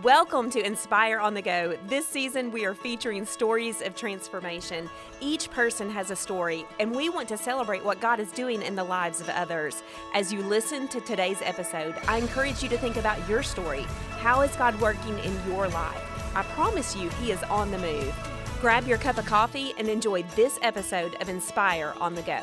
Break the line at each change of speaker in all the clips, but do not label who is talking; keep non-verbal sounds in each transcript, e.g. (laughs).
Welcome to Inspire on the Go. This season, we are featuring stories of transformation. Each person has a story, and we want to celebrate what God is doing in the lives of others. As you listen to today's episode, I encourage you to think about your story. How is God working in your life? I promise you, He is on the move. Grab your cup of coffee and enjoy this episode of Inspire on the Go.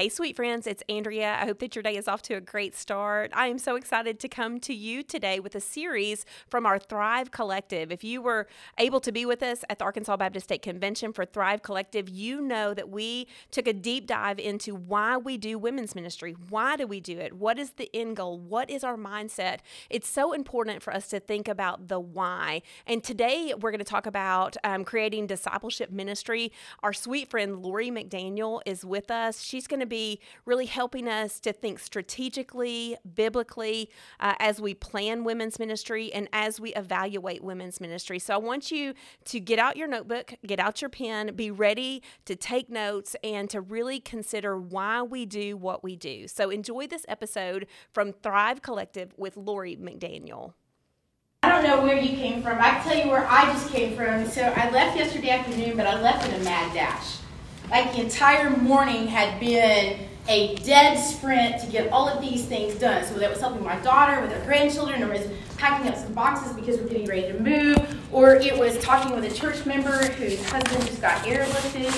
Hey, sweet friends, it's Andrea. I hope that your day is off to a great start. I am so excited to come to you today with a series from our Thrive Collective. If you were able to be with us at the Arkansas Baptist State Convention for Thrive Collective, you know that we took a deep dive into why we do women's ministry. Why do we do it? What is the end goal? What is our mindset? It's so important for us to think about the why. And today we're going to talk about um, creating discipleship ministry. Our sweet friend Lori McDaniel is with us. She's going to be really helping us to think strategically, biblically, uh, as we plan women's ministry and as we evaluate women's ministry. So I want you to get out your notebook, get out your pen, be ready to take notes and to really consider why we do what we do. So enjoy this episode from Thrive Collective with Lori McDaniel.
I don't know where you came from. I can tell you where I just came from. So I left yesterday afternoon, but I left in a mad dash like the entire morning had been a dead sprint to get all of these things done. So that was helping my daughter with her grandchildren, or was packing up some boxes because we're getting ready to move, or it was talking with a church member whose husband just got airlifted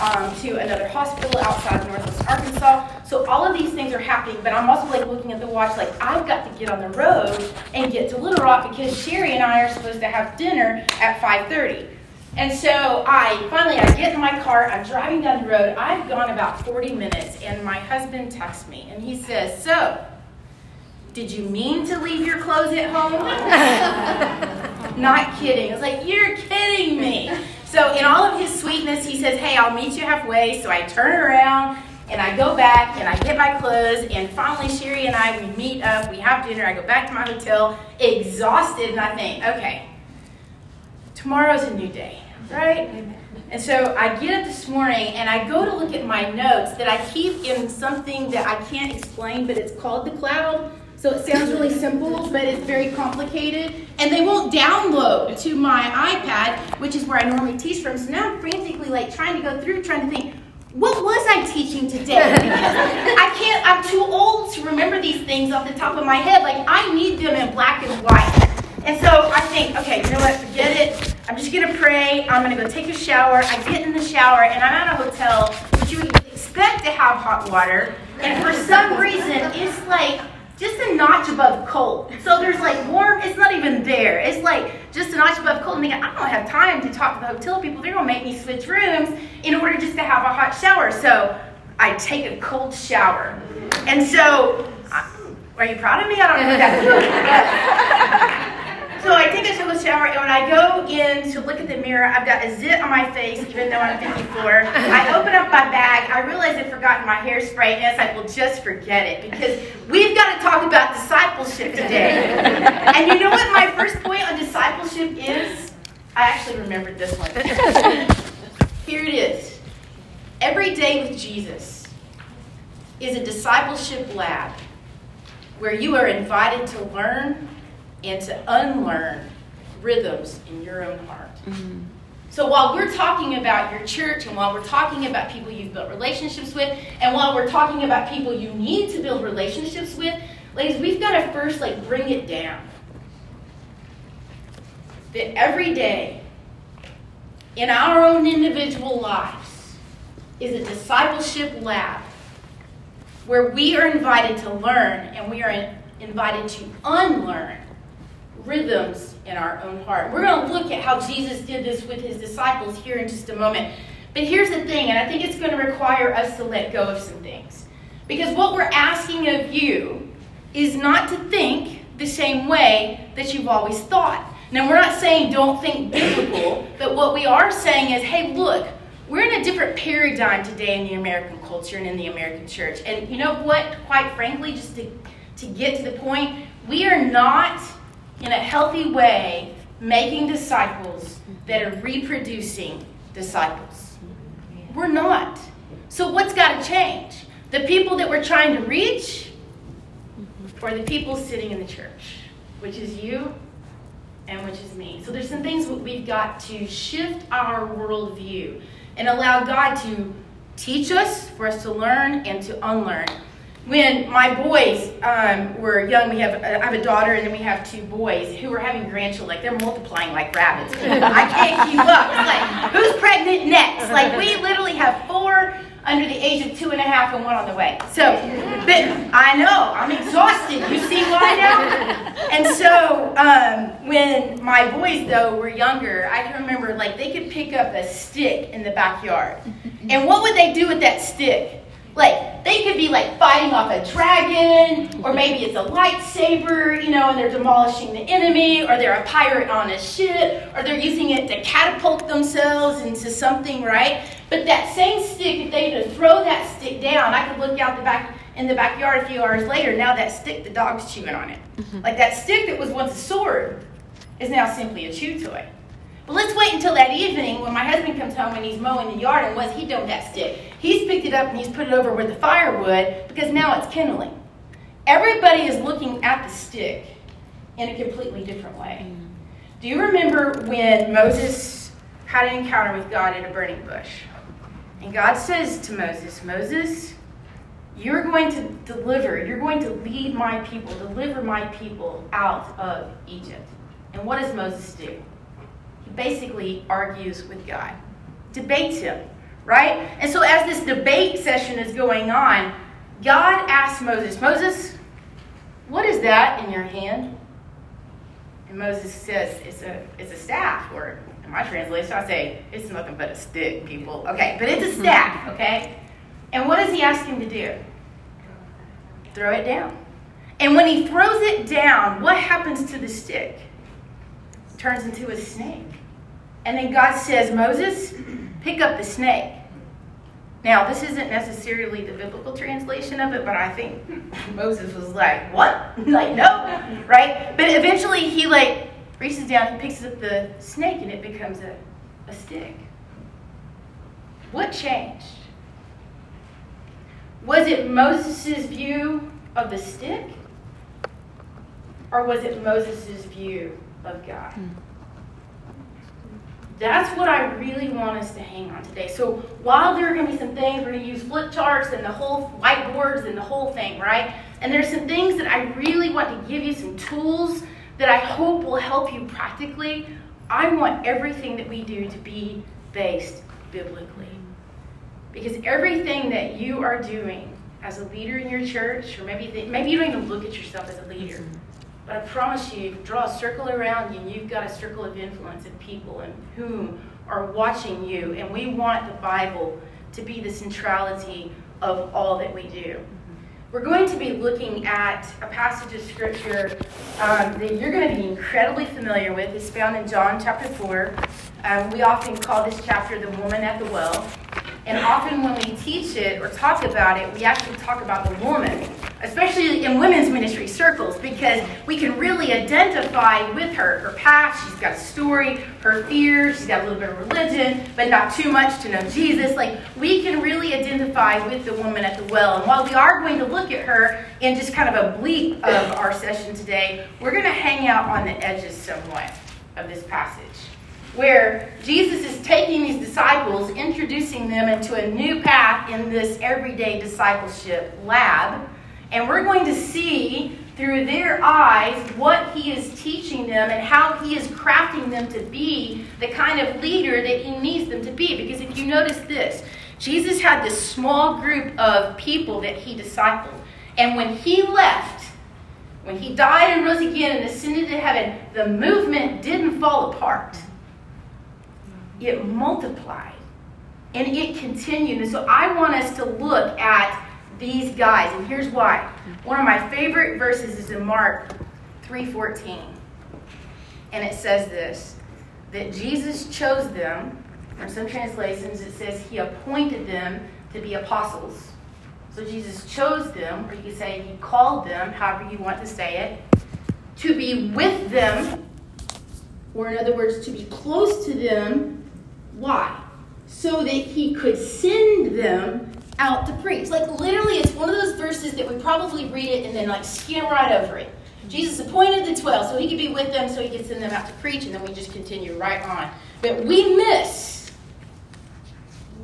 um, to another hospital outside Northwest Arkansas. So all of these things are happening, but I'm also like looking at the watch, like I've got to get on the road and get to Little Rock because Sherry and I are supposed to have dinner at 5:30. And so I finally I get in my car, I'm driving down the road. I've gone about 40 minutes and my husband texts me and he says, "So, did you mean to leave your clothes at home?" (laughs) Not kidding. It's like, "You're kidding me." So in all of his sweetness, he says, "Hey, I'll meet you halfway." So I turn around and I go back and I get my clothes and finally Sherry and I we meet up, we have dinner, I go back to my hotel exhausted and I think, "Okay, tomorrow's a new day, right? And so I get up this morning and I go to look at my notes that I keep in something that I can't explain, but it's called the cloud. So it sounds really simple, but it's very complicated. And they won't download to my iPad, which is where I normally teach from. So now I'm frantically like trying to go through, trying to think, what was I teaching today? (laughs) I can't, I'm too old to remember these things off the top of my head. Like I need them in black and white. And so I think, okay, you know what, forget it. I'm just gonna pray. I'm gonna go take a shower. I get in the shower and I'm at a hotel, which you expect to have hot water. And for some reason, it's like just a notch above cold. So there's like warm, it's not even there. It's like just a notch above cold. And thinking, I don't have time to talk to the hotel people. They're gonna make me switch rooms in order just to have a hot shower. So I take a cold shower. And so, are you proud of me? I don't know. (laughs) So I take a shower, and when I go in to look at the mirror, I've got a zit on my face, even though I'm 54. I open up my bag, I realize I've forgotten my hairspray, and it's like, well, just forget it, because we've got to talk about discipleship today. (laughs) and you know what my first point on discipleship is? I actually remembered this one. (laughs) Here it is. Every day with Jesus is a discipleship lab where you are invited to learn and to unlearn rhythms in your own heart. Mm-hmm. So while we're talking about your church and while we're talking about people you've built relationships with and while we're talking about people you need to build relationships with, ladies, we've got to first like bring it down. That every day in our own individual lives is a discipleship lab where we are invited to learn and we are invited to unlearn rhythms in our own heart. We're going to look at how Jesus did this with his disciples here in just a moment. But here's the thing, and I think it's going to require us to let go of some things. Because what we're asking of you is not to think the same way that you've always thought. Now, we're not saying don't think biblical, but what we are saying is hey, look, we're in a different paradigm today in the American culture and in the American church. And you know what? Quite frankly, just to, to get to the point, we are not in a healthy way, making disciples that are reproducing disciples. We're not. So, what's got to change? The people that we're trying to reach, or the people sitting in the church, which is you and which is me. So there's some things we've got to shift our worldview and allow God to teach us, for us to learn, and to unlearn. When my boys um, were young, we have I have a daughter and then we have two boys who are having grandchildren. Like they're multiplying like rabbits. I can't keep up. It's like who's pregnant next? Like we literally have four under the age of two and a half and one on the way. So, but I know I'm exhausted. You see why now? And so, um, when my boys though were younger, I can remember like they could pick up a stick in the backyard, and what would they do with that stick? Like they could be like fighting off a dragon, or maybe it's a lightsaber, you know, and they're demolishing the enemy, or they're a pirate on a ship, or they're using it to catapult themselves into something, right? But that same stick, if they were to throw that stick down, I could look out the back in the backyard a few hours later. Now that stick, the dog's chewing on it. Mm-hmm. Like that stick that was once a sword is now simply a chew toy. Let's wait until that evening when my husband comes home and he's mowing the yard and what's he done with that stick? He's picked it up and he's put it over where the firewood because now it's kindling. Everybody is looking at the stick in a completely different way. Do you remember when Moses had an encounter with God in a burning bush? And God says to Moses, Moses, you're going to deliver, you're going to lead my people, deliver my people out of Egypt. And what does Moses do? Basically argues with God, debates him, right? And so as this debate session is going on, God asks Moses, Moses, what is that in your hand? And Moses says, it's a, it's a staff, or in my translation, I say, it's nothing but a stick, people. Okay, but it's a hmm. staff, okay? And what does he ask him to do? Throw it down. And when he throws it down, what happens to the stick? It turns into a snake. And then God says, Moses, pick up the snake. Now, this isn't necessarily the biblical translation of it, but I think (laughs) Moses was like, what? (laughs) like, no, right? But eventually he like reaches down, he picks up the snake, and it becomes a, a stick. What changed? Was it Moses' view of the stick? Or was it Moses' view of God? Mm. That's what I really want us to hang on today. So while there are going to be some things, we're going to use flip charts and the whole whiteboards and the whole thing, right? And there's some things that I really want to give you some tools that I hope will help you practically. I want everything that we do to be based biblically. Because everything that you are doing as a leader in your church, or maybe, maybe you don't even look at yourself as a leader, but I promise you, draw a circle around you, and you've got a circle of influence of people and whom are watching you. And we want the Bible to be the centrality of all that we do. We're going to be looking at a passage of scripture um, that you're going to be incredibly familiar with. It's found in John chapter 4. Um, we often call this chapter the woman at the well. And often when we teach it or talk about it, we actually talk about the woman especially in women's ministry circles, because we can really identify with her. Her past, she's got a story, her fears, she's got a little bit of religion, but not too much to know Jesus. Like, we can really identify with the woman at the well. And while we are going to look at her in just kind of a bleep of our session today, we're going to hang out on the edges somewhat of this passage. Where Jesus is taking these disciples, introducing them into a new path in this everyday discipleship lab and we're going to see through their eyes what he is teaching them and how he is crafting them to be the kind of leader that he needs them to be. Because if you notice this, Jesus had this small group of people that he discipled. And when he left, when he died and rose again and ascended to heaven, the movement didn't fall apart. It multiplied and it continued. And so I want us to look at these guys. And here's why. One of my favorite verses is in Mark 3:14. And it says this that Jesus chose them. In some translations it says he appointed them to be apostles. So Jesus chose them, or you could say he called them, however you want to say it, to be with them, or in other words, to be close to them. Why? So that he could send them out to preach. Like literally, it's one of those verses that we probably read it and then like skim right over it. Jesus appointed the 12 so he could be with them, so he could send them out to preach, and then we just continue right on. But we miss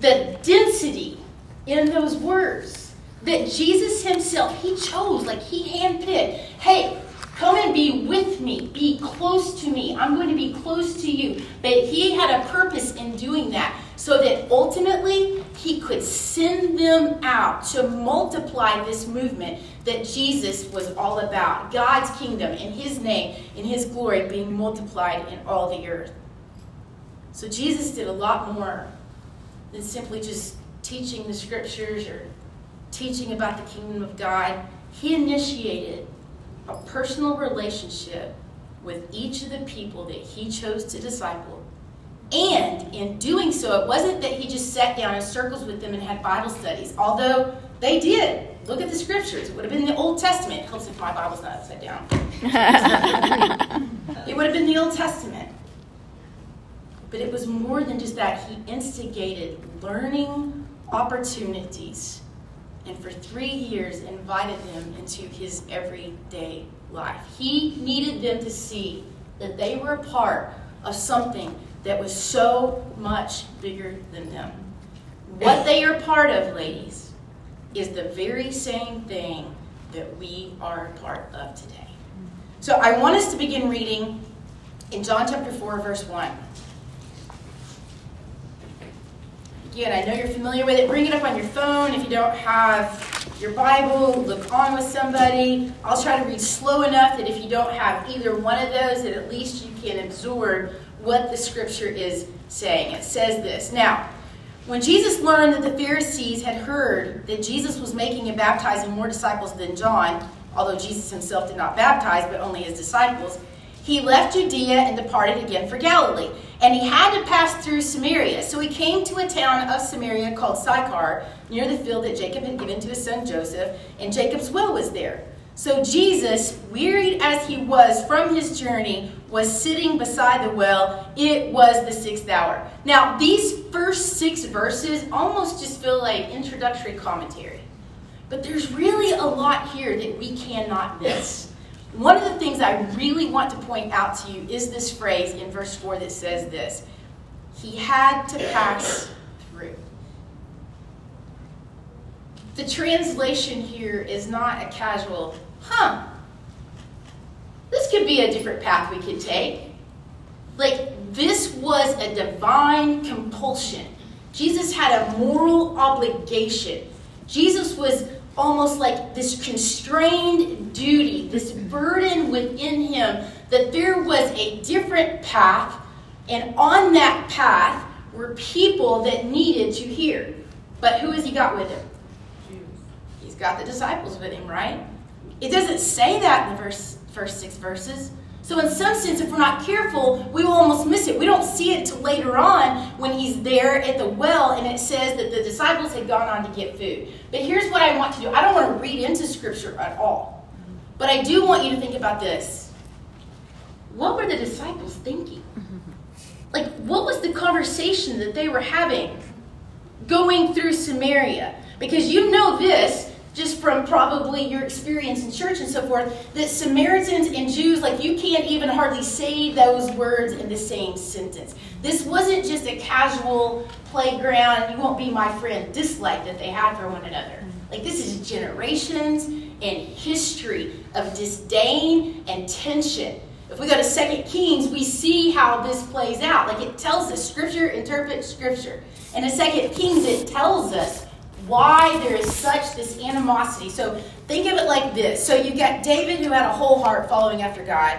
the density in those words that Jesus himself, he chose, like he handpicked. Hey, come and be with me, be close to me. I'm going to be close to you. But he had a purpose in doing that so that ultimately he could send them out to multiply this movement that Jesus was all about God's kingdom in his name, in his glory being multiplied in all the earth. So Jesus did a lot more than simply just teaching the scriptures or teaching about the kingdom of God. He initiated a personal relationship with each of the people that he chose to disciple and in doing so, it wasn't that he just sat down in circles with them and had Bible studies, although they did. Look at the scriptures. It would have been the Old Testament. It helps if my Bible's not upside down. (laughs) it would have been the Old Testament. But it was more than just that. He instigated learning opportunities and for three years invited them into his everyday life. He needed them to see that they were a part of something that was so much bigger than them. What they are part of, ladies, is the very same thing that we are a part of today. So I want us to begin reading in John chapter 4, verse 1. Again, I know you're familiar with it. Bring it up on your phone. If you don't have your Bible, look on with somebody. I'll try to read slow enough that if you don't have either one of those, that at least you can absorb what the scripture is saying. It says this Now, when Jesus learned that the Pharisees had heard that Jesus was making and baptizing more disciples than John, although Jesus himself did not baptize, but only his disciples, he left Judea and departed again for Galilee. And he had to pass through Samaria. So he came to a town of Samaria called Sychar, near the field that Jacob had given to his son Joseph, and Jacob's well was there. So Jesus, wearied as he was from his journey, was sitting beside the well. It was the sixth hour. Now, these first six verses almost just feel like introductory commentary. But there's really a lot here that we cannot miss. One of the things I really want to point out to you is this phrase in verse 4 that says this He had to pass through. The translation here is not a casual huh, this could be a different path we could take. Like, this was a divine compulsion. Jesus had a moral obligation. Jesus was almost like this constrained duty, this burden within him that there was a different path, and on that path were people that needed to hear. But who has he got with him? He's got the disciples with him, right? It doesn't say that in the verse, first six verses. So, in some sense, if we're not careful, we will almost miss it. We don't see it till later on when he's there at the well and it says that the disciples had gone on to get food. But here's what I want to do I don't want to read into Scripture at all. But I do want you to think about this. What were the disciples thinking? (laughs) Like, what was the conversation that they were having going through Samaria? Because you know this just from probably your experience in church and so forth, that Samaritans and Jews, like you can't even hardly say those words in the same sentence. This wasn't just a casual playground, you won't be my friend dislike that they had for one another. Like this is generations and history of disdain and tension. If we go to Second Kings, we see how this plays out. Like it tells us, Scripture interprets Scripture. And in Second Kings, it tells us why there is such this animosity. So think of it like this. So you've got David who had a whole heart following after God.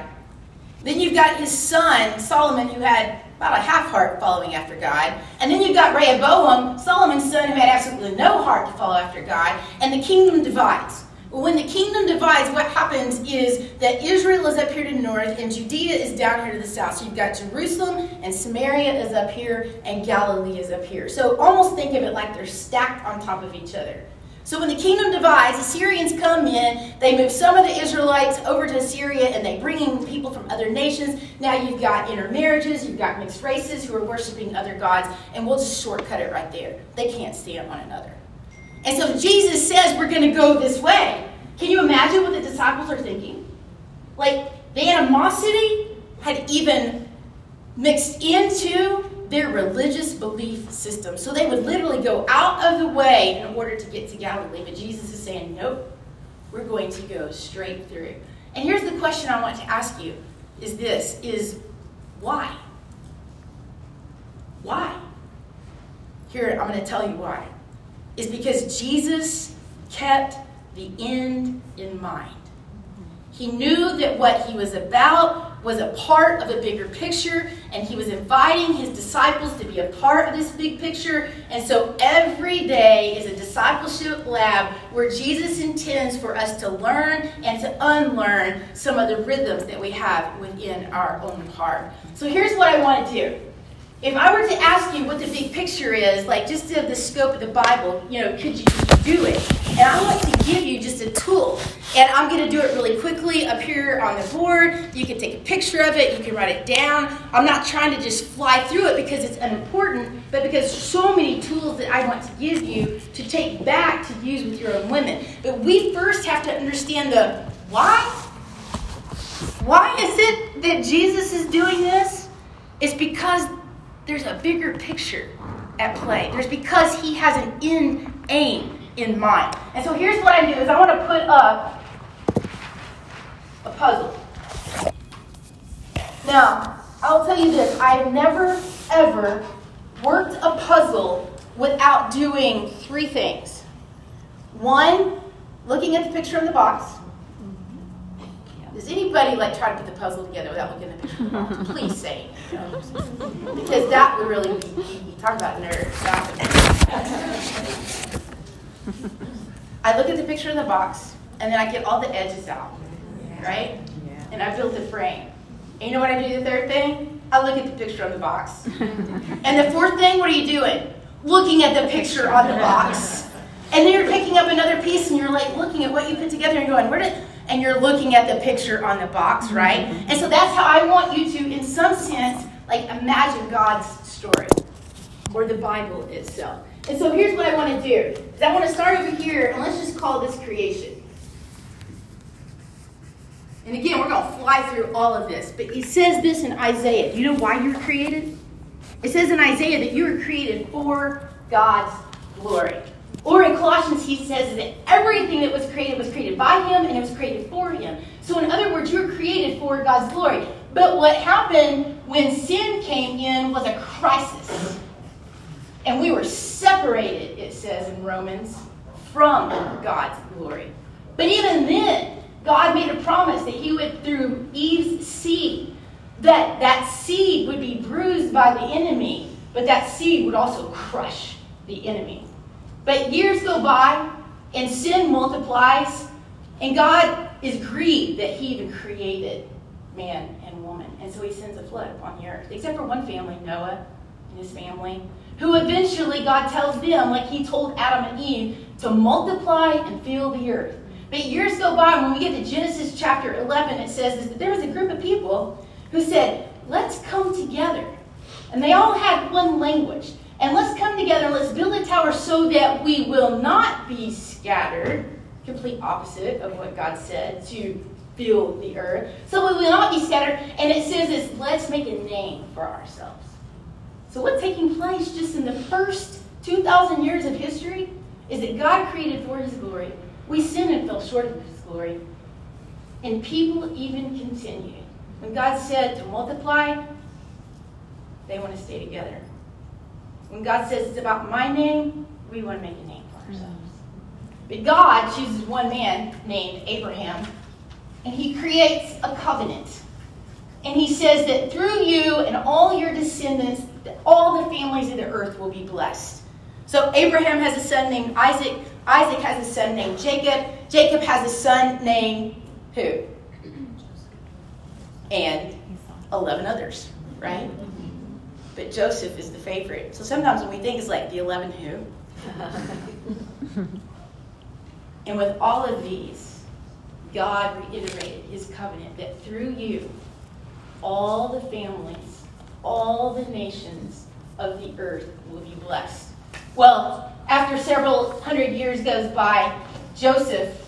Then you've got his son, Solomon, who had about a half heart following after God. And then you've got Rehoboam, Solomon's son, who had absolutely no heart to follow after God. And the kingdom divides. Well, when the kingdom divides, what happens is that Israel is up here to the north and Judea is down here to the south. So you've got Jerusalem and Samaria is up here and Galilee is up here. So almost think of it like they're stacked on top of each other. So when the kingdom divides, Assyrians come in, they move some of the Israelites over to Assyria, and they bring in people from other nations. Now you've got intermarriages, you've got mixed races who are worshiping other gods, and we'll just shortcut it right there. They can't stand one another. And so Jesus says we're going to go this way. Can you imagine what the disciples are thinking? Like the animosity had even mixed into their religious belief system. So they would literally go out of the way in order to get to Galilee. But Jesus is saying, nope, we're going to go straight through. And here's the question I want to ask you is this is why? Why? Here, I'm going to tell you why. Is because Jesus kept the end in mind. He knew that what he was about was a part of a bigger picture, and he was inviting his disciples to be a part of this big picture. And so every day is a discipleship lab where Jesus intends for us to learn and to unlearn some of the rhythms that we have within our own heart. So here's what I want to do. If I were to ask you what the big picture is, like just of the scope of the Bible, you know, could you, do it? And I want to give you just a tool. And I'm going to do it really quickly up here on the board. You can take a picture of it, you can write it down. I'm not trying to just fly through it because it's unimportant, but because so many tools that I want to give you to take back to use with your own women. But we first have to understand the why. Why is it that Jesus is doing this? It's because there's a bigger picture at play. There's because he has an end aim in mind. And so here's what I do is I want to put up a puzzle. Now, I'll tell you this, I've never ever worked a puzzle without doing three things. One, looking at the picture in the box. Does anybody like try to put the puzzle together without looking at the picture of the box? Please say Because that would really be, be talk about nerds. I look at the picture in the box and then I get all the edges out. Right? And I build the frame. And you know what I do the third thing? I look at the picture on the box. and the fourth thing, what are you doing? Looking at the picture on the box. And then you're picking up another piece and you're like looking at what you put together and going, where did and you're looking at the picture on the box, right? Mm-hmm. And so that's how I want you to, in some sense, like imagine God's story or the Bible itself. And so here's what I want to do. Is I want to start over here and let's just call this creation. And again, we're going to fly through all of this. But it says this in Isaiah. Do you know why you're created? It says in Isaiah that you were created for God's glory. Or in Colossians, he says that everything that was created was created by him and it was created for him. So, in other words, you were created for God's glory. But what happened when sin came in was a crisis. And we were separated, it says in Romans, from God's glory. But even then, God made a promise that he would, through Eve's seed, that that seed would be bruised by the enemy, but that seed would also crush the enemy. But years go by, and sin multiplies, and God is grieved that He even created man and woman. And so He sends a flood upon the earth, except for one family, Noah and his family, who eventually God tells them, like He told Adam and Eve, to multiply and fill the earth. But years go by, when we get to Genesis chapter 11, it says that there was a group of people who said, Let's come together. And they all had one language. And let's come together and let's build a tower so that we will not be scattered. Complete opposite of what God said to fill the earth. So we will not be scattered. And it says this let's make a name for ourselves. So what's taking place just in the first 2,000 years of history is that God created for his glory. We sinned and fell short of his glory. And people even continued. When God said to multiply, they want to stay together. When God says it's about my name, we want to make a name for ourselves. But God chooses one man named Abraham, and he creates a covenant. And he says that through you and all your descendants, all the families of the earth will be blessed. So Abraham has a son named Isaac. Isaac has a son named Jacob. Jacob has a son named who? And 11 others, right? but Joseph is the favorite. So sometimes when we think it's like the 11 who. (laughs) and with all of these, God reiterated his covenant that through you, all the families, all the nations of the earth will be blessed. Well, after several hundred years goes by, Joseph,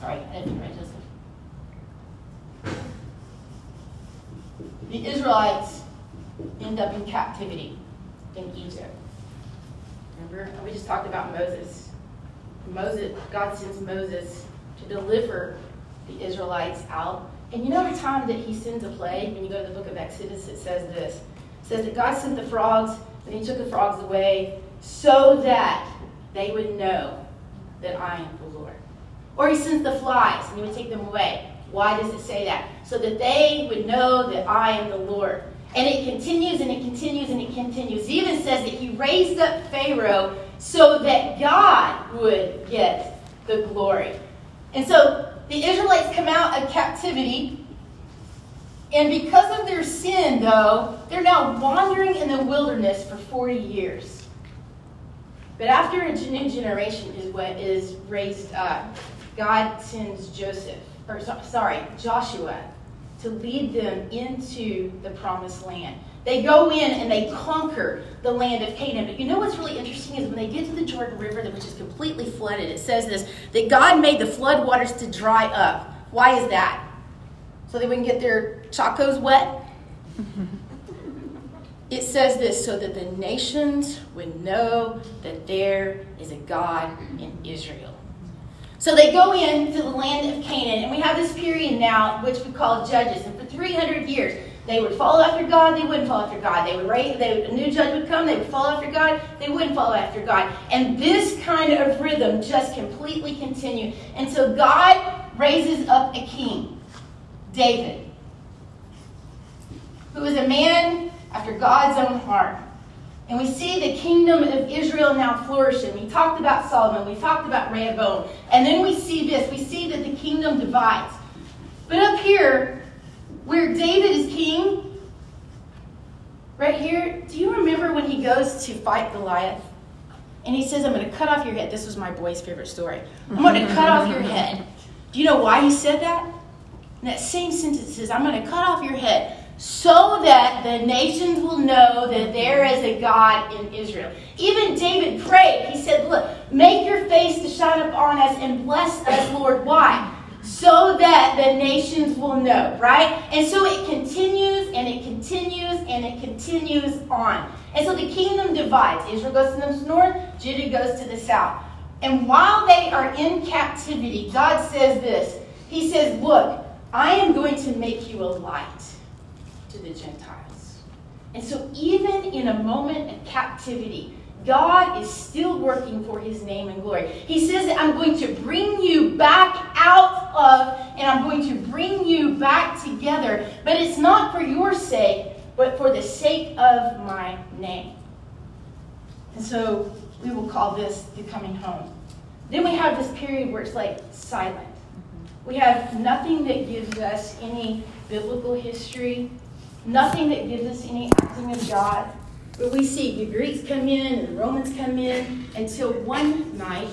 sorry, I didn't write Joseph. The Israelites end up in captivity in Egypt. Remember? We just talked about Moses. Moses, God sends Moses to deliver the Israelites out. And you know every time that he sends a plague, when you go to the book of Exodus, it says this. It says that God sent the frogs, and he took the frogs away so that they would know that I am the Lord. Or he sends the flies, and he would take them away. Why does it say that? So that they would know that I am the Lord. And it continues and it continues and it continues. It even says that he raised up Pharaoh so that God would get the glory. And so the Israelites come out of captivity. And because of their sin, though, they're now wandering in the wilderness for 40 years. But after a new generation is what is raised up, God sends Joseph, or sorry, Joshua, to lead them into the promised land. They go in and they conquer the land of Canaan. But you know what's really interesting is when they get to the Jordan River, which is completely flooded, it says this that God made the flood waters to dry up. Why is that? So they wouldn't get their chacos wet? (laughs) it says this so that the nations would know that there is a God in Israel. So they go into the land of Canaan, and we have this period now which we call Judges. And for 300 years, they would follow after God, they wouldn't follow after God. They would raise, they would, a new judge would come, they would follow after God, they wouldn't follow after God. And this kind of rhythm just completely continued until God raises up a king, David, who was a man after God's own heart. And we see the kingdom of Israel now flourishing. We talked about Solomon, we talked about Rehoboam. And then we see this we see that the kingdom divides. But up here, where David is king, right here, do you remember when he goes to fight Goliath? And he says, I'm going to cut off your head. This was my boy's favorite story. I'm going to cut off your head. Do you know why he said that? In that same sentence says, I'm going to cut off your head so that the nations will know that there is a God in Israel. Even David prayed. He said, Look, make your face to shine upon us and bless us, Lord. Why? So that the nations will know, right? And so it continues and it continues and it continues on. And so the kingdom divides. Israel goes to the north, Judah goes to the south. And while they are in captivity, God says this He says, Look, I am going to make you a light to the Gentiles. And so, even in a moment of captivity, God is still working for his name and glory. He says that I'm going to bring you back out of, and I'm going to bring you back together. But it's not for your sake, but for the sake of my name. And so we will call this the coming home. Then we have this period where it's like silent. Mm-hmm. We have nothing that gives us any biblical history, Nothing that gives us any acting of God. But we see the Greeks come in and the Romans come in until one night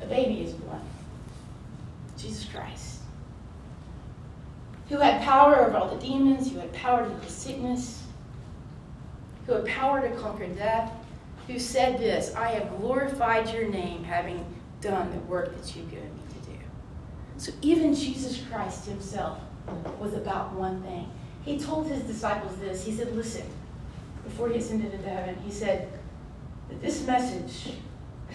a baby is born. Jesus Christ. Who had power over all the demons, who had power to heal sickness, who had power to conquer death, who said this I have glorified your name, having done the work that you've given me so even Jesus Christ himself was about one thing. He told his disciples this. He said, Listen, before he ascended into heaven, he said that this message,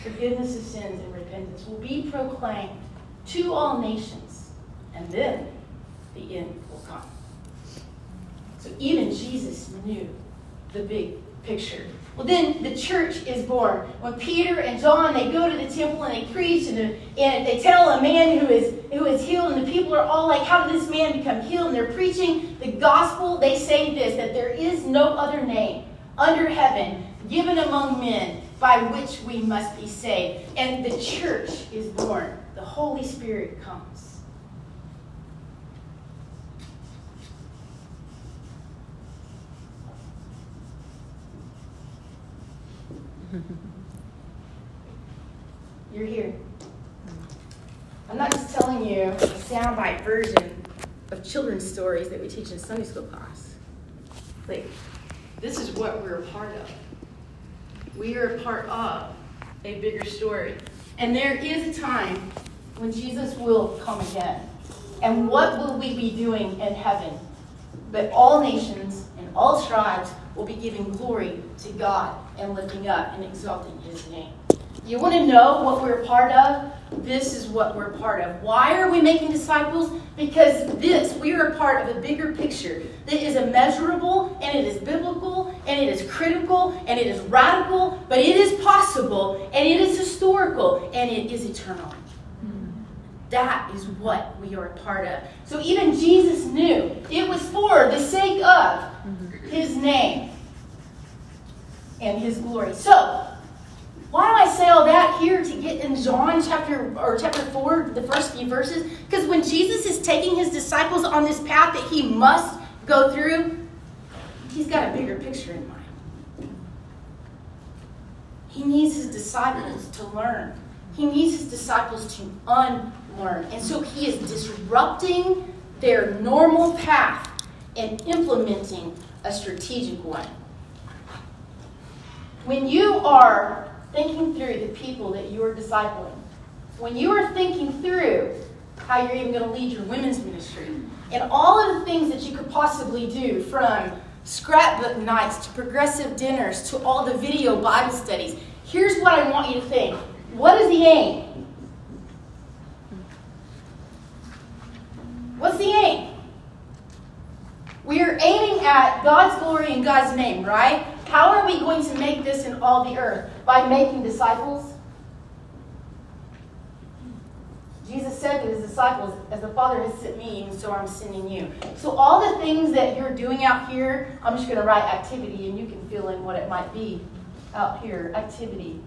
forgiveness of sins and repentance, will be proclaimed to all nations, and then the end will come. So even Jesus knew the big picture well, then the church is born. When Peter and John they go to the temple and they preach and, and they tell a man who is who is healed, and the people are all like, "How did this man become healed?" And they're preaching the gospel. They say this that there is no other name under heaven given among men by which we must be saved. And the church is born. The Holy Spirit comes. (laughs) You're here. I'm not just telling you a soundbite version of children's stories that we teach in Sunday school class. Like, this is what we're a part of. We are a part of a bigger story. And there is a time when Jesus will come again. And what will we be doing in heaven? But all nations and all tribes will be giving glory to God and lifting up and exalting his name. You want to know what we're a part of? This is what we're a part of. Why are we making disciples? Because this, we are a part of a bigger picture that is immeasurable and it is biblical and it is critical and it is radical, but it is possible and it is historical and it is eternal. Hmm. That is what we are a part of. So even Jesus knew it was for the sake of hmm. His name and his glory. So, why do I say all that here to get in John chapter or chapter 4, the first few verses? Because when Jesus is taking his disciples on this path that he must go through, he's got a bigger picture in mind. He needs his disciples to learn. He needs his disciples to unlearn. And so he is disrupting their normal path and implementing a strategic one. When you are thinking through the people that you are discipling, when you are thinking through how you're even going to lead your women's ministry, and all of the things that you could possibly do from scrapbook nights to progressive dinners to all the video Bible studies, here's what I want you to think. What is the aim? What's the aim? We are aiming at God's glory and God's name, right? How are we going to make this in all the earth? By making disciples? Jesus said to his disciples, As the Father has sent me, and so I'm sending you. So, all the things that you're doing out here, I'm just going to write activity, and you can fill in what it might be out here. Activity.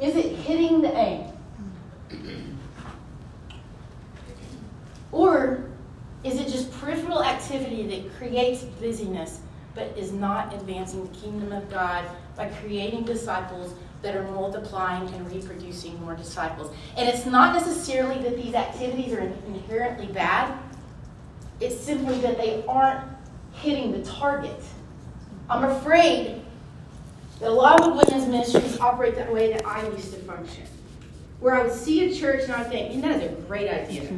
Is it hitting the aim? Or is it just peripheral activity that creates busyness but is not advancing the kingdom of God by creating disciples that are multiplying and reproducing more disciples? And it's not necessarily that these activities are inherently bad, it's simply that they aren't hitting the target. I'm afraid that a lot of women's ministries operate that way that I used to function. Where I would see a church and I would think, that is a great idea.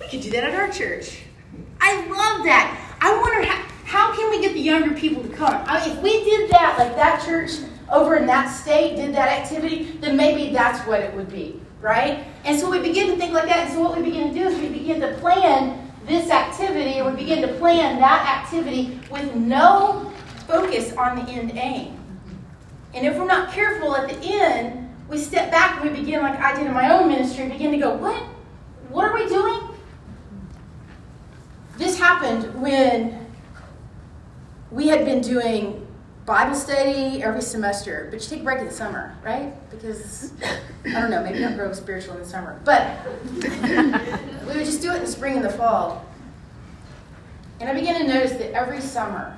We could do that at our church. I love that. I wonder how, how can we get the younger people to come? I mean, if we did that, like that church over in that state did that activity, then maybe that's what it would be, right? And so we begin to think like that. And so what we begin to do is we begin to plan this activity, or we begin to plan that activity with no focus on the end aim. And if we're not careful at the end, we step back and we begin, like I did in my own ministry, begin to go, what? What are we doing? This happened when we had been doing Bible study every semester, but you take a break in the summer, right? Because, I don't know, maybe don't grow spiritual in the summer. But (laughs) we would just do it in the spring and the fall. And I began to notice that every summer,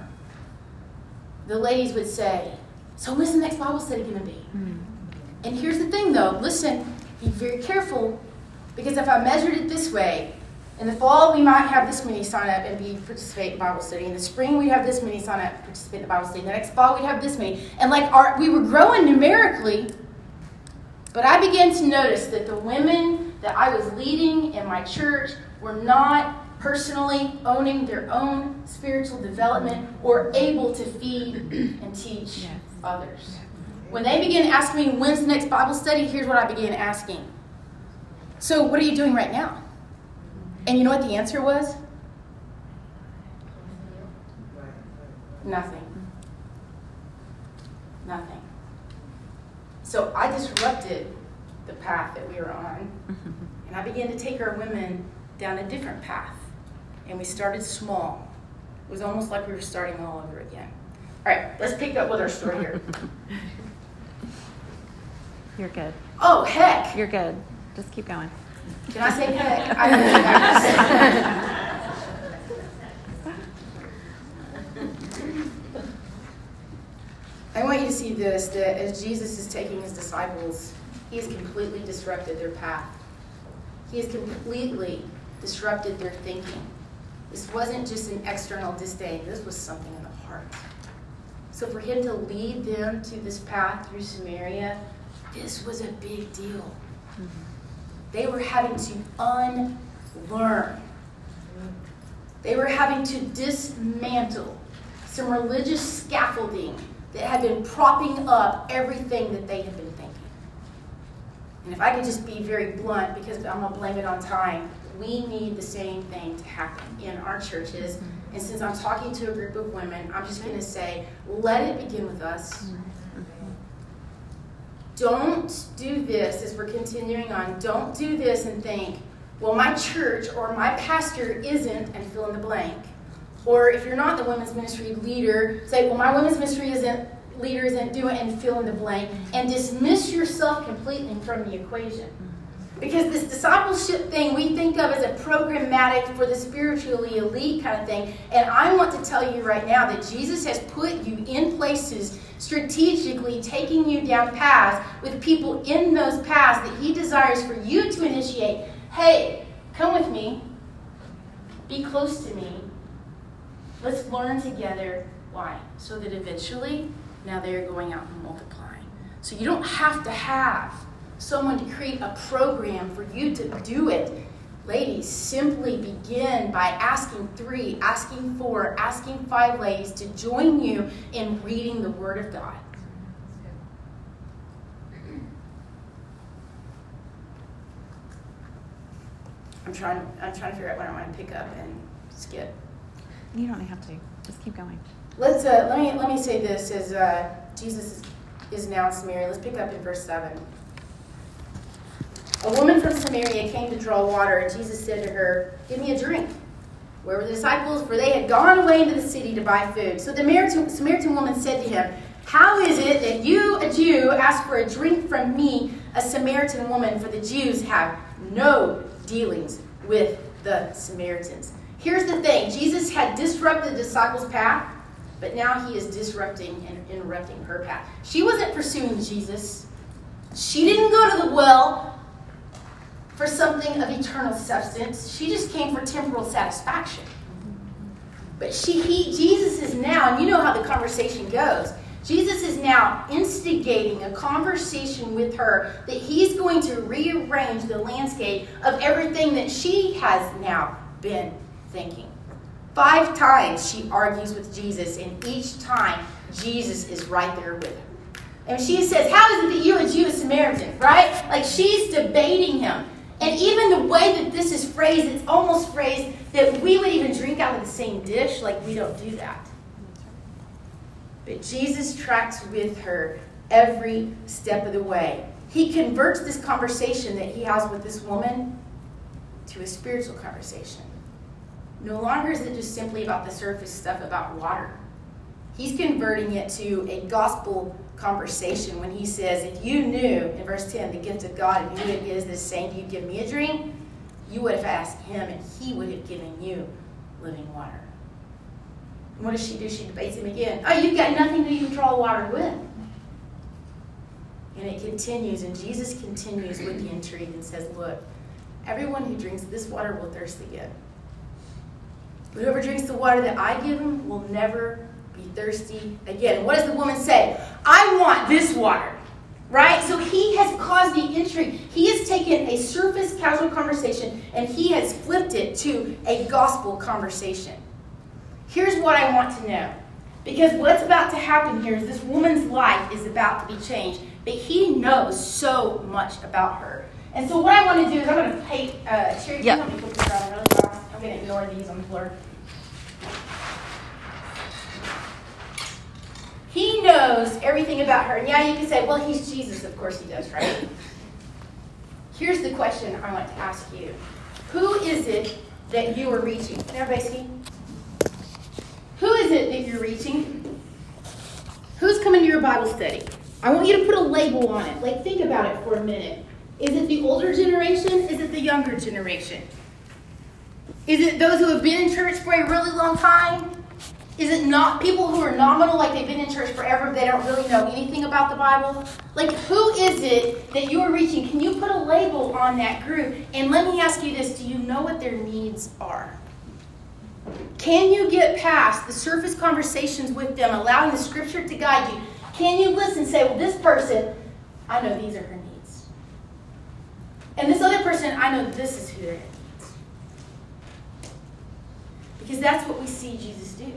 the ladies would say, So when's the next Bible study going to be? Mm. And here's the thing though listen, be very careful, because if I measured it this way, in the fall, we might have this many sign up and be participate in Bible study. In the spring, we'd have this many sign up and participate in the Bible study. In the next fall, we'd have this many. And like our, we were growing numerically, but I began to notice that the women that I was leading in my church were not personally owning their own spiritual development or able to feed and teach yes. others. When they began asking me, when's the next Bible study? Here's what I began asking. So, what are you doing right now? And you know what the answer was? Nothing. Nothing. So I disrupted the path that we were on, mm-hmm. and I began to take our women down a different path. And we started small. It was almost like we were starting all over again. All right, let's pick up with our story here. (laughs)
You're good.
Oh, heck.
You're good. Just keep going.
Can I say heck? I I want you to see this that as Jesus is taking his disciples, he has completely disrupted their path. He has completely disrupted their thinking. This wasn't just an external disdain, this was something in the heart. So for him to lead them to this path through Samaria, this was a big deal. Mm-hmm. They were having to unlearn. They were having to dismantle some religious scaffolding that had been propping up everything that they had been thinking. And if I could just be very blunt, because I'm going to blame it on time, we need the same thing to happen in our churches. And since I'm talking to a group of women, I'm just going to say, let it begin with us. Mm-hmm. Don't do this as we're continuing on. Don't do this and think, well, my church or my pastor isn't, and fill in the blank. Or if you're not the women's ministry leader, say, well, my women's ministry isn't leader isn't doing, and fill in the blank, and dismiss yourself completely from the equation. Because this discipleship thing we think of as a programmatic for the spiritually elite kind of thing. And I want to tell you right now that Jesus has put you in places strategically taking you down paths with people in those paths that he desires for you to initiate. Hey, come with me. Be close to me. Let's learn together. Why? So that eventually, now they're going out and multiplying. So you don't have to have someone to create a program for you to do it. Ladies, simply begin by asking three, asking four, asking five ladies to join you in reading the Word of God. I'm trying. I'm trying to figure out what I want to pick up and skip.
You don't have to. Just keep going.
Let's uh, let me let me say this as uh, Jesus is, is now Samaria. Let's pick up in verse seven. A woman from Samaria came to draw water, and Jesus said to her, Give me a drink. Where were the disciples? For they had gone away into the city to buy food. So the Samaritan woman said to him, How is it that you, a Jew, ask for a drink from me, a Samaritan woman? For the Jews have no dealings with the Samaritans. Here's the thing Jesus had disrupted the disciples' path, but now he is disrupting and interrupting her path. She wasn't pursuing Jesus. She didn't go to the well for something of eternal substance. She just came for temporal satisfaction. But she, he, Jesus is now, and you know how the conversation goes. Jesus is now instigating a conversation with her that he's going to rearrange the landscape of everything that she has now been thinking. Five times she argues with Jesus, and each time Jesus is right there with her. And she says, How is it that you, a Jew, a Samaritan, right? Like she's debating him. And even the way that this is phrased, it's almost phrased that we would even drink out of the same dish. Like, we don't do that. But Jesus tracks with her every step of the way. He converts this conversation that he has with this woman to a spiritual conversation. No longer is it just simply about the surface stuff about water. He's converting it to a gospel conversation when he says, If you knew, in verse 10, the gift of God and who it is that's saying, Do you give me a drink? You would have asked him, and he would have given you living water. And what does she do? She debates him again. Oh, you've got nothing to even draw water with. And it continues, and Jesus continues with the intrigue and says, Look, everyone who drinks this water will thirst again. Whoever drinks the water that I give him will never thirsty again. What does the woman say? I want this water. Right? So he has caused the intrigue. He has taken a surface casual conversation and he has flipped it to a gospel conversation. Here's what I want to know. Because what's about to happen here is this woman's life is about to be changed. But he knows so much about her. And so what I want to do is I'm going to take, uh, Sherry, yep. you put this on really fast? I'm going to ignore these on the floor. He knows everything about her. And yeah, you can say, well, he's Jesus. Of course he does, right? Here's the question I want to ask you Who is it that you are reaching? Can everybody see? Who is it that you're reaching? Who's coming to your Bible study? I want you to put a label on it. Like, think about it for a minute. Is it the older generation? Is it the younger generation? Is it those who have been in church for a really long time? Is it not people who are nominal, like they've been in church forever, but they don't really know anything about the Bible? Like, who is it that you are reaching? Can you put a label on that group? And let me ask you this do you know what their needs are? Can you get past the surface conversations with them, allowing the scripture to guide you? Can you listen and say, well, this person, I know these are her needs. And this other person, I know this is who they're Because that's what we see Jesus do.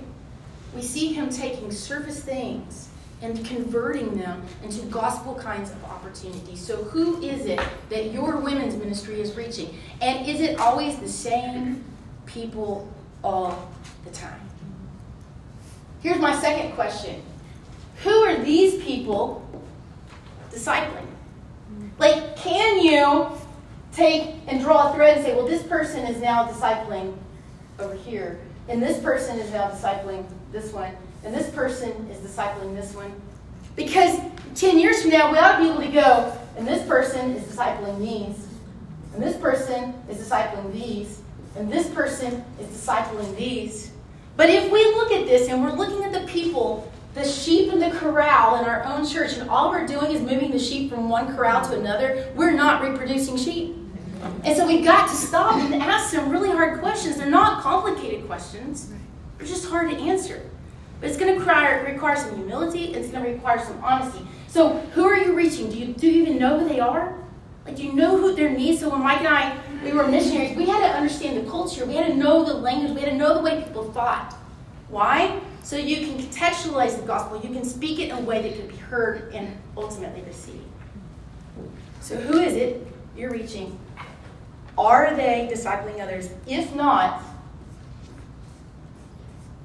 We see him taking surface things and converting them into gospel kinds of opportunities. So, who is it that your women's ministry is reaching? And is it always the same people all the time? Here's my second question Who are these people discipling? Like, can you take and draw a thread and say, well, this person is now discipling over here, and this person is now discipling this one, and this person is discipling this one? Because 10 years from now, we ought to be able to go, and this person is discipling these, and this person is discipling these, and this person is discipling these. But if we look at this and we're looking at the people, the sheep in the corral in our own church, and all we're doing is moving the sheep from one corral to another, we're not reproducing sheep. And so we've got to stop and ask some really hard questions. They're not complicated questions, they're just hard to answer. But it's going to require, require some humility, it's going to require some honesty. So, who are you reaching? Do you, do you even know who they are? Like, do you know who their needs? So, when Mike and I, we were missionaries, we had to understand the culture, we had to know the language, we had to know the way people thought. Why? So you can contextualize the gospel, you can speak it in a way that can be heard and ultimately received. So, who is it you're reaching? Are they discipling others? If not,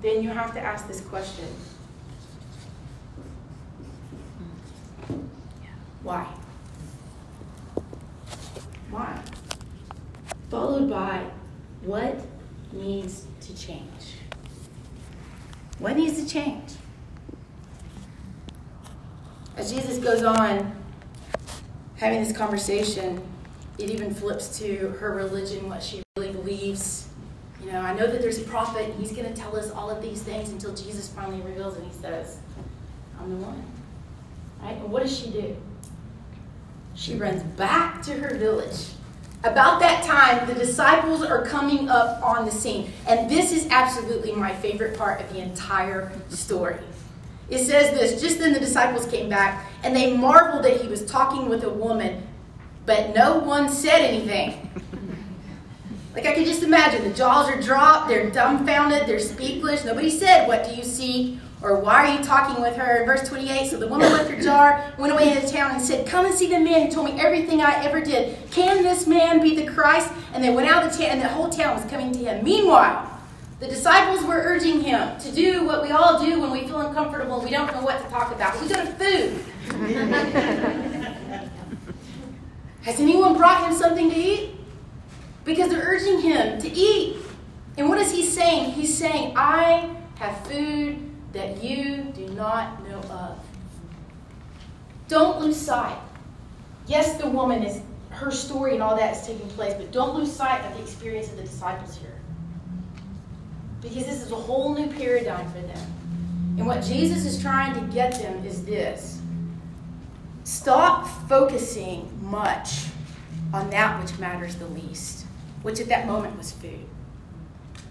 then you have to ask this question Why? Why? Followed by what needs to change? What needs to change? As Jesus goes on having this conversation, it even flips to her religion, what she really believes. You know, I know that there's a prophet, and he's going to tell us all of these things until Jesus finally reveals and he says, I'm the one. Right? And what does she do? She runs back to her village. About that time, the disciples are coming up on the scene. And this is absolutely my favorite part of the entire story. It says this Just then the disciples came back, and they marveled that he was talking with a woman, but no one said anything. Like I could just imagine the jaws are dropped, they're dumbfounded, they're speechless. Nobody said, What do you seek? Or why are you talking with her? Verse 28, so the woman left her jar, went away into town, and said, Come and see the man who told me everything I ever did. Can this man be the Christ? And they went out of the town, and the whole town was coming to him. Meanwhile, the disciples were urging him to do what we all do when we feel uncomfortable and we don't know what to talk about. We go to food. (laughs) Has anyone brought him something to eat? Because they're urging him to eat. And what is he saying? He's saying, I have food that you do not know of. Don't lose sight. Yes, the woman is, her story and all that is taking place, but don't lose sight of the experience of the disciples here. Because this is a whole new paradigm for them. And what Jesus is trying to get them is this stop focusing much on that which matters the least, which at that moment was food.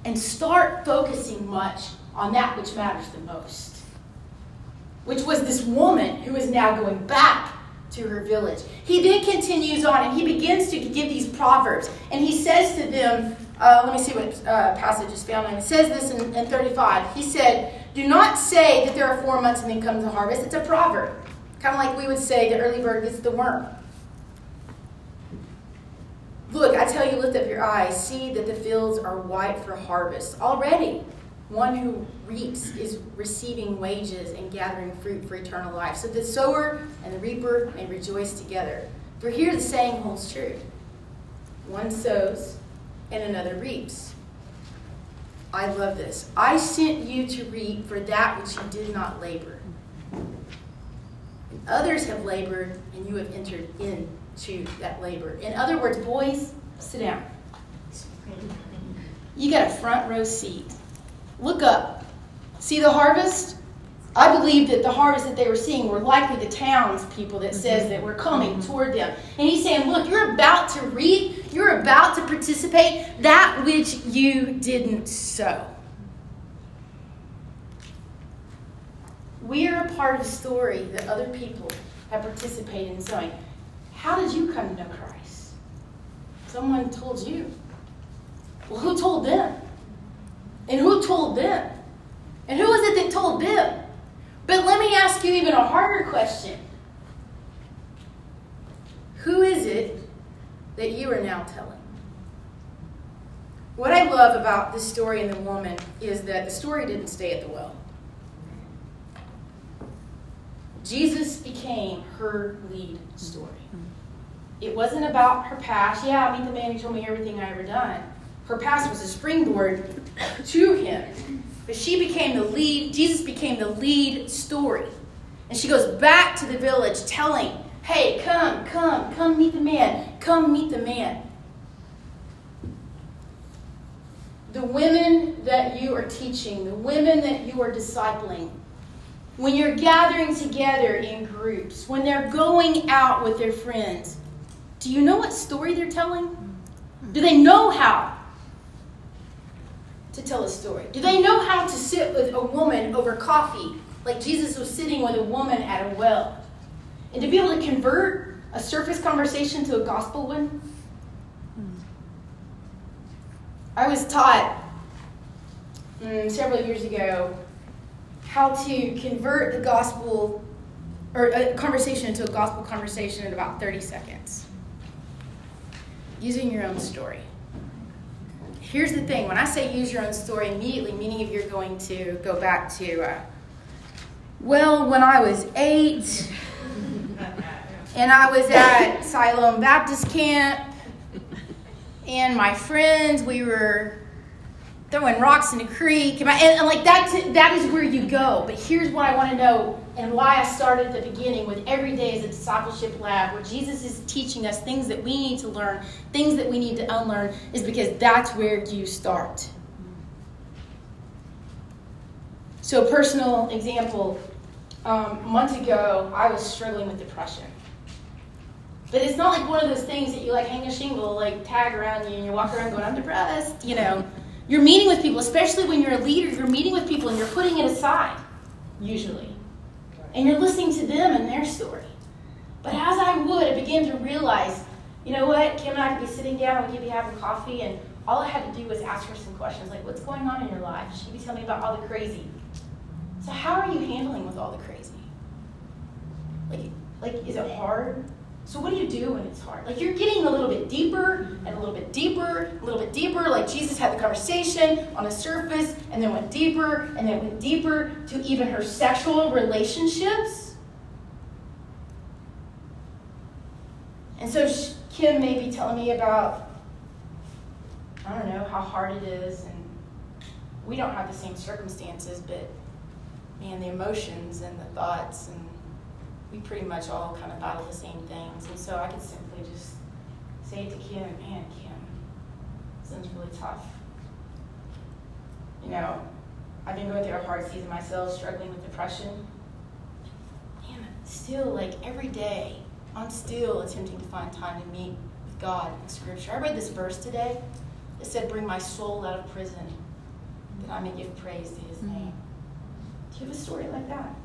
And start focusing much on that which matters the most, which was this woman who is now going back to her village. He then continues on and he begins to give these proverbs. And he says to them, uh, let me see what uh, passage is found. It says this in, in 35. He said, Do not say that there are four months and then comes the harvest. It's a proverb. Kind of like we would say, the early bird gets the worm. Look, I tell you, lift up your eyes. See that the fields are white for harvest. Already, one who reaps is receiving wages and gathering fruit for eternal life. So the sower and the reaper may rejoice together. For here the saying holds true one sows and another reaps. I love this. I sent you to reap for that which you did not labor. Others have labored, and you have entered into that labor. In other words, boys, sit down. You got a front row seat. Look up. See the harvest? I believe that the harvest that they were seeing were likely the townspeople that says that were coming mm-hmm. toward them. And he's saying, Look, you're about to reap, you're about to participate that which you didn't sow. We are a part of a story that other people have participated in sowing. How did you come to know Christ? Someone told you. Well, who told them? And who told them? And who was it that told them? But let me ask you even a harder question. Who is it that you are now telling? What I love about this story and the woman is that the story didn't stay at the well. Jesus became her lead story. It wasn't about her past. Yeah, meet the man who told me everything I ever done. Her past was a springboard to him. But she became the lead, Jesus became the lead story. And she goes back to the village telling, hey, come, come, come meet the man. Come meet the man. The women that you are teaching, the women that you are discipling, when you're gathering together in groups, when they're going out with their friends, do you know what story they're telling? Do they know how to tell a story? Do they know how to sit with a woman over coffee like Jesus was sitting with a woman at a well? And to be able to convert a surface conversation to a gospel one? I was taught mm, several years ago how to convert the gospel or a conversation into a gospel conversation in about 30 seconds using your own story. Here's the thing when I say use your own story, immediately, many of you are going to go back to, uh, well, when I was eight and I was at Siloam Baptist Camp and my friends, we were throwing rocks in a creek. And, and, like that, that is where you go. But here's what I want to know and why I started at the beginning with every day as a discipleship lab, where Jesus is teaching us things that we need to learn, things that we need to unlearn, is because that's where you start. So, a personal example um, months ago, I was struggling with depression. But it's not like one of those things that you like hang a shingle, like tag around you, and you walk around going, I'm depressed, you know. You're meeting with people, especially when you're a leader, you're meeting with people and you're putting it aside, usually. And you're listening to them and their story. But as I would, I began to realize, you know what, Kim and I could be sitting down, we could be having coffee, and all I had to do was ask her some questions, like, what's going on in your life? She'd be telling me about all the crazy. So how are you handling with all the crazy? Like, like is it hard? So what do you do when it's hard? Like you're getting a little bit deeper and a little bit deeper, a little bit deeper. Like Jesus had the conversation on the surface and then went deeper and then went deeper to even her sexual relationships. And so Kim may be telling me about, I don't know, how hard it is. And we don't have the same circumstances, but man, the emotions and the thoughts and we pretty much all kind of battle the same things. And so I could simply just say it to Kim, man, Kim, sounds really tough. You know, I've been going through a hard season myself, struggling with depression. Man, still, like every day, I'm still attempting to find time to meet with God in Scripture. I read this verse today. It said, Bring my soul out of prison, that I may give praise to his mm-hmm. name. Do you have a story like that?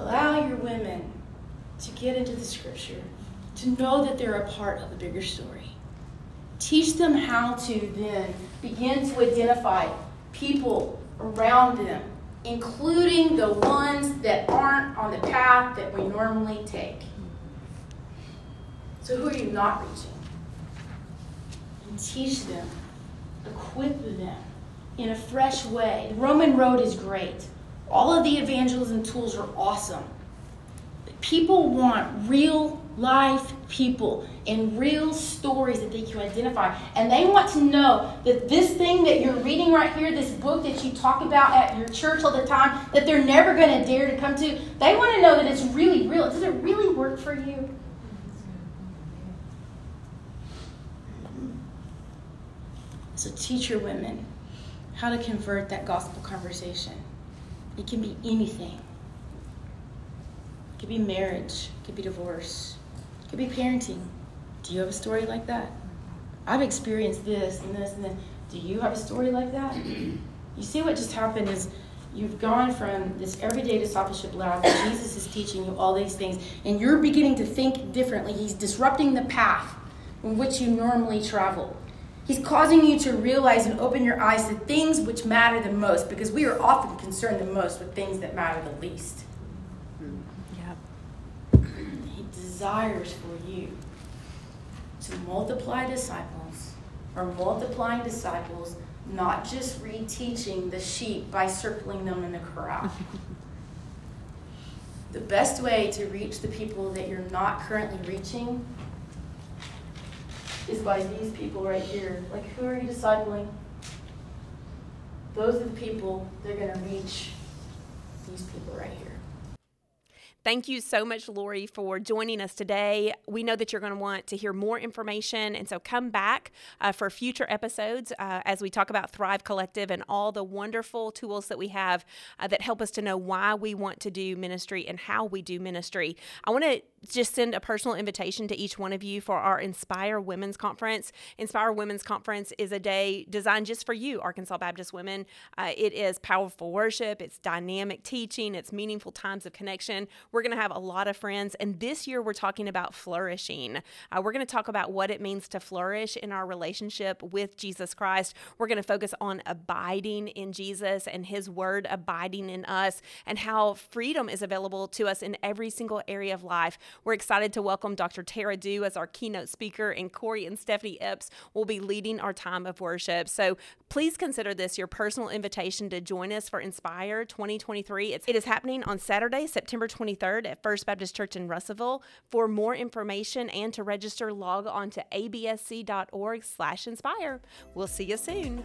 Allow your women to get into the scripture, to know that they're a part of a bigger story. Teach them how to then begin to identify people around them, including the ones that aren't on the path that we normally take. So, who are you not reaching? And teach them, equip them in a fresh way. The Roman road is great. All of the evangelism tools are awesome. People want real life people and real stories that they can identify. And they want to know that this thing that you're reading right here, this book that you talk about at your church all the time, that they're never going to dare to come to, they want to know that it's really real. Does it really work for you? So teach your women how to convert that gospel conversation. It can be anything. It could be marriage, it could be divorce, it could be parenting. Do you have a story like that? I've experienced this and this and then. Do you have a story like that? (clears throat) You see what just happened is you've gone from this everyday discipleship lab where Jesus is teaching you all these things, and you're beginning to think differently. He's disrupting the path in which you normally travel. He's causing you to realize and open your eyes to things which matter the most because we are often concerned the most with things that matter the least.
Yep.
He desires for you to multiply disciples or multiplying disciples, not just reteaching the sheep by circling them in the corral. (laughs) the best way to reach the people that you're not currently reaching is by these people right here. Like, who are you discipling? Those are the people they're going to reach. These people right here.
Thank you so much, Lori, for joining us today. We know that you're going to want to hear more information, and so come back uh, for future episodes uh, as we talk about Thrive Collective and all the wonderful tools that we have uh, that help us to know why we want to do ministry and how we do ministry. I want to just send a personal invitation to each one of you for our Inspire Women's Conference. Inspire Women's Conference is a day designed just for you, Arkansas Baptist women. Uh, it is powerful worship, it's dynamic teaching, it's meaningful times of connection. We're going to have a lot of friends, and this year we're talking about flourishing. Uh, we're going to talk about what it means to flourish in our relationship with Jesus Christ. We're going to focus on abiding in Jesus and His Word abiding in us, and how freedom is available to us in every single area of life. We're excited to welcome Dr. Tara Dew as our keynote speaker, and Corey and Stephanie Epps will be leading our time of worship. So please consider this your personal invitation to join us for Inspire 2023. It's, it is happening on Saturday, September 23rd at First Baptist Church in Russellville. For more information and to register, log on to absc.org slash inspire. We'll see you soon.